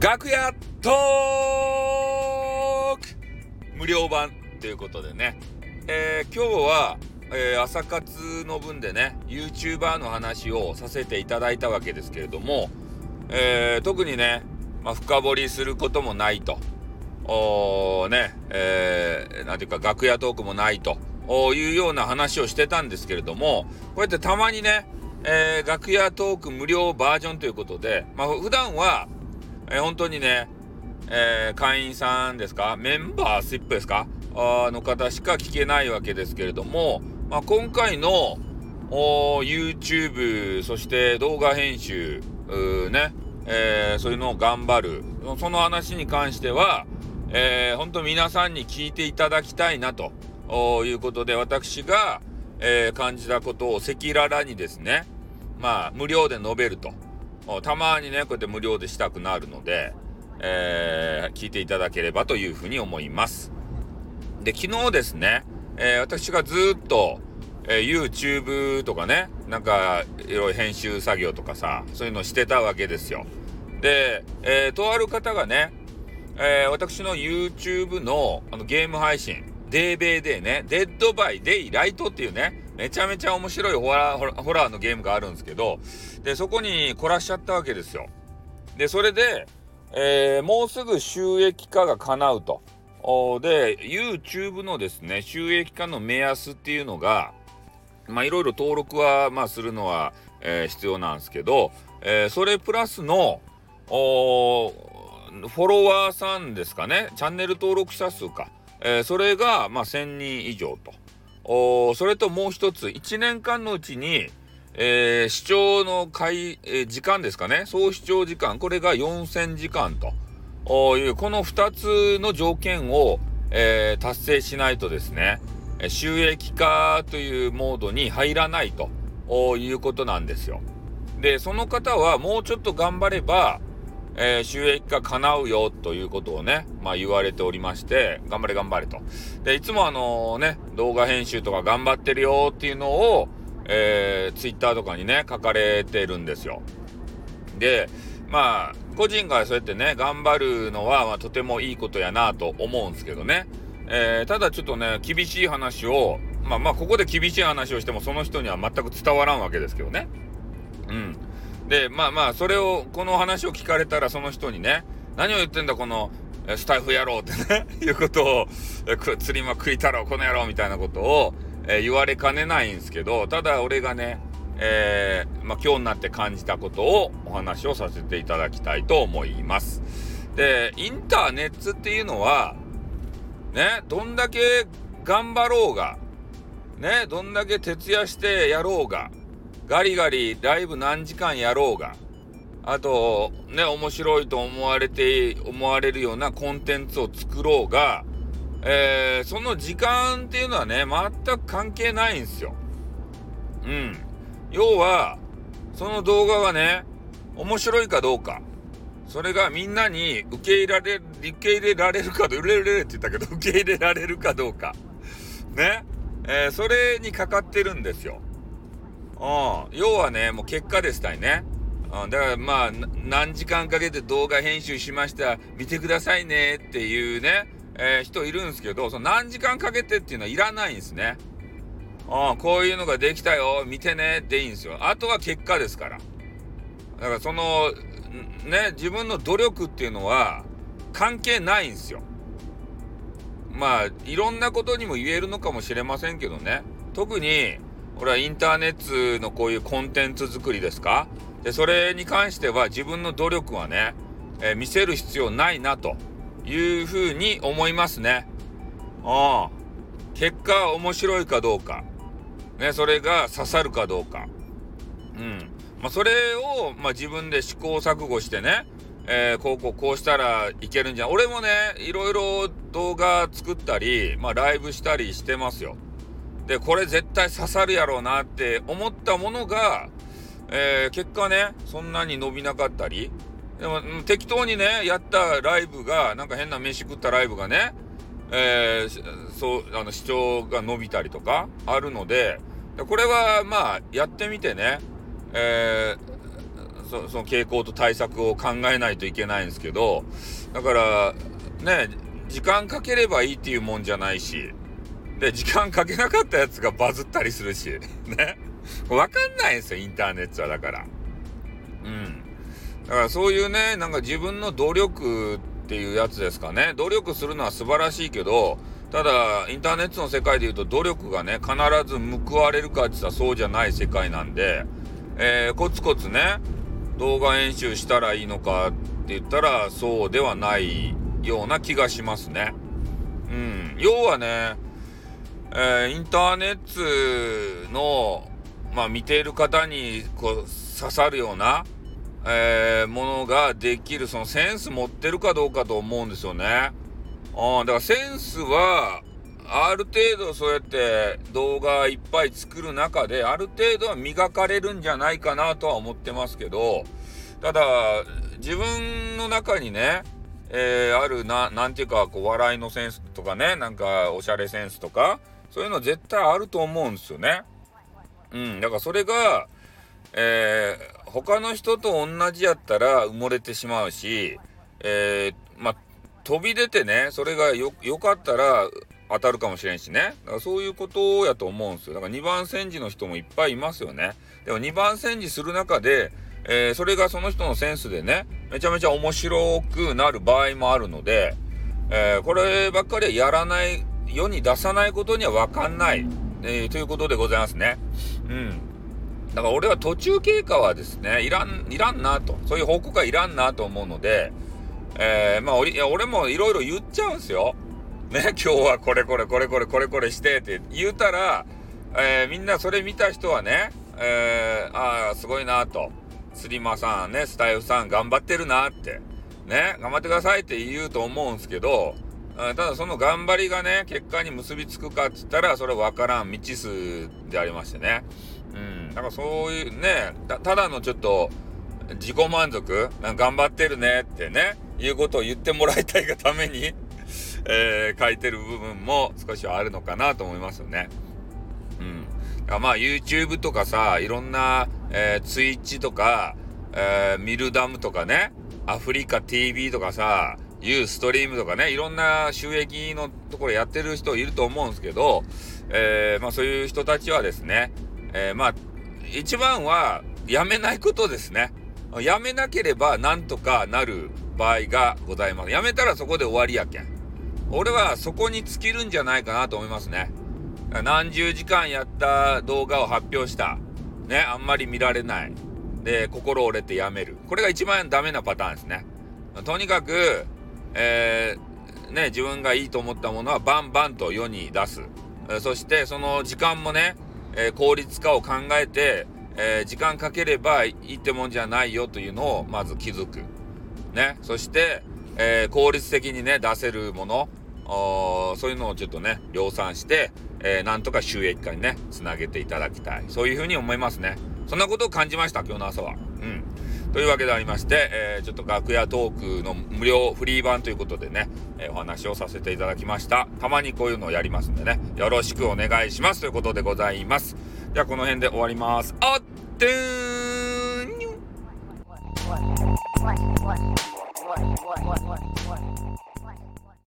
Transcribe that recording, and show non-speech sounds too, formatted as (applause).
楽屋トーク!無料版ということでね、えー、今日は、えー、朝活の分でね YouTuber の話をさせていただいたわけですけれども、えー、特にね、まあ、深掘りすることもないと。おねえー、なんていうか楽屋トークもないと。いうような話をしてたんですけれどもこうやってたまにねえー、楽屋トーク無料バージョンということで、まあ、普段は、えー、本当にね、えー、会員さんですか？メンバースイップですか？あの方しか聞けないわけですけれども、まあ、今回の YouTube そして動画編集ね、えー、そういうのを頑張るその話に関しては、えー、本当皆さんに聞いていただきたいなということで私が、えー、感じたことを赤裸々にですね、まあ、無料で述べると。たまにね、こうやって無料でしたくなるので、えー、聞いていただければというふうに思います。で、昨日ですね、えー、私がずっと、えー、YouTube とかね、なんか、いろいろ編集作業とかさ、そういうのしてたわけですよ。で、えー、とある方がね、えー、私の YouTube のあのゲーム配信、デーベーデーね、 Dead by Daylight っていうね、めちゃめちゃ面白いホラー、ホラーのゲームがあるんですけど、で、そこに凝らしちゃったわけですよ。で、それで、えー、もうすぐ収益化が叶うと。で、YouTube のですね、収益化の目安っていうのが、まあ、いろいろ登録は、まあ、するのは、えー、必要なんですけど、えー、それプラスの、フォロワーさんですかね、チャンネル登録者数か。えー、それが、まあ、1000人以上と。おそれともう一つ、1年間のうちに、えー、視聴の回、えー、時間ですかね、総視聴時間、これが4000時間と。いう、この2つの条件を、えー、達成しないとですね、収益化というモードに入らないと。いうことなんですよ。で、その方はもうちょっと頑張れば、えー、収益化叶うよということをね、まあ言われておりまして、頑張れ頑張れと。で、いつもあのね、動画編集とか頑張ってるよっていうのを、えー、ツイッターとかにね、書かれてるんですよ。で、まあ、個人がそうやってね、頑張るのは、まあ、とてもいいことやなと思うんですけどね。えー、ただちょっとね、厳しい話を、まあまあ、ここで厳しい話をしても、その人には全く伝わらんわけですけどね。で、まあまあ、それを、この話を聞かれたら、その人にね、何を言ってんだ、この、スタイフ野郎ってね、(laughs) いうことを、釣りまくいたろう、この野郎みたいなことを、え、言われかねないんですけど、ただ俺がね、えー、まあ、今日になって感じたことをお話をさせていただきたいと思います。で、インターネットっていうのは、ね、どんだけ頑張ろうが、ね、どんだけ徹夜してやろうが、ガリガリライブ何時間やろうが、あと、ね、面白いと思われて、思われるようなコンテンツを作ろうが、えー、その時間っていうのはね、全く関係ないんですよ。うん。要は、その動画がね、面白いかどうか。それがみんなに受け入れられ、受け入れられるか、売れれって言ったけど、受け入れられるかどうか。ね。えー、それにかかってるんですよ。うん。要はね、もう結果でしたいね。うん。だからまあ、何時間かけて動画編集しました。見てくださいねっていうね、えー、人いるんですけど、その何時間かけてっていうのはいらないんですね。うん。こういうのができたよ。見てねっていいんですよ。あとは結果ですから。だからその、ね、自分の努力っていうのは関係ないんですよ。まあ、いろんなことにも言えるのかもしれませんけどね。特に、これはインターネットのこういうコンテンツ作りですか？で、それに関しては自分の努力はね、えー、見せる必要ないなというふうに思いますね。あ。結果面白いかどうか。ね、それが刺さるかどうか。うん。まあ、それを、まあ、自分で試行錯誤してね、えー、こうこうこうしたらいけるんじゃん。俺もね、いろいろ動画作ったり、まあ、ライブしたりしてますよ。で、これ絶対刺さるやろうなって思ったものが、えー、結果ね、そんなに伸びなかったり、でも、適当にね、やったライブが、なんか変な飯食ったライブがね、えー、そう、あの、視聴が伸びたりとか、あるので、これは、まあ、やってみてね、えー、そその傾向と対策を考えないといけないんですけど、だから、ね、時間かければいいっていうもんじゃないし、で、時間かけなかったやつがバズったりするし、(laughs) ね。わかんないんですよ、インターネットはだから。うん。だからそういうね、なんか自分の努力っていうやつですかね。努力するのは素晴らしいけど、ただ、インターネットの世界で言うと努力がね、必ず報われるかって言ったらそうじゃない世界なんで、えー、コツコツね、動画編集したらいいのかって言ったらそうではないような気がしますね。うん。要はね、えー、インターネットの、まあ見ている方にこう刺さるような、えー、ものができる、そのセンス持ってるかどうかと思うんですよね。うん、だからセンスは、ある程度そうやって動画いっぱい作る中で、ある程度は磨かれるんじゃないかなとは思ってますけど、ただ、自分の中にね、えー、あるな、なんていうか、こう、笑いのセンスとかね、なんか、おしゃれセンスとか、そういうの絶対あると思うんですよね。うん、だからそれが、えー、他の人と同じやったら埋もれてしまうし、えー、まあ、飛び出てね、それがよ、良かったら当たるかもしれんしね。だからそういうことやと思うんですよ。だから2番煎じの人もいっぱいいますよね。でも2番煎じする中で、えー、それがその人のセンスでね、めちゃめちゃ面白くなる場合もあるので、えー、こればっかりはやらない世に出さないことには分かんない、えー、ということでございますね。うん。だから俺は途中経過はですね、いらん、いらんなと。そういう報告はいらんなと思うので、えー、まあ俺、もいろいろ言っちゃうんですよ。ね、(laughs) 今日はこれこれこれこれこれこれしてって言うたら、えー、みんなそれ見た人はね、えー、ああ、すごいなと。スリマさんね、スタイフさん頑張ってるなって。ね、頑張ってくださいって言うと思うんですけど、ただその頑張りがね、結果に結びつくかって言ったら、それわからん未知数でありましてね。うん。だからそういうね、ただのちょっと、自己満足頑張ってるねってね、いうことを言ってもらいたいがために (laughs) えー、書いてる部分も少しはあるのかなと思いますよね。うん。だからまあ YouTube とかさ、いろんな、えー、Twitch とか、えー、ミルダムとかね、アフリカ TV とかさ、ユーストリームとかね、いろんな収益のところやってる人いると思うんですけど、えー、まあそういう人たちはですね、えー、まあ、一番はやめないことですね。やめなければなんとかなる場合がございます。やめたらそこで終わりやけん。俺はそこに尽きるんじゃないかなと思いますね。何十時間やった動画を発表した。ね、あんまり見られない。で、心折れてやめる。これが一番ダメなパターンですね。とにかく、えー、ね、自分がいいと思ったものはバンバンと世に出す。そしてその時間もね、え、効率化を考えて、え、時間かければいいってもんじゃないよというのをまず気づく。ね。そして、え効率的にね、出せるもの、そういうのをちょっとね、量産して、えなんとか収益化にね、つなげていただきたい。そういうふうに思いますね。そんなことを感じました、今日の朝は。うん。というわけでありまして、えー、ちょっと楽屋トークの無料フリー版ということでね、えー、お話をさせていただきました。たまにこういうのをやりますんでね、よろしくお願いしますということでございます。じゃあこの辺で終わります。あってーん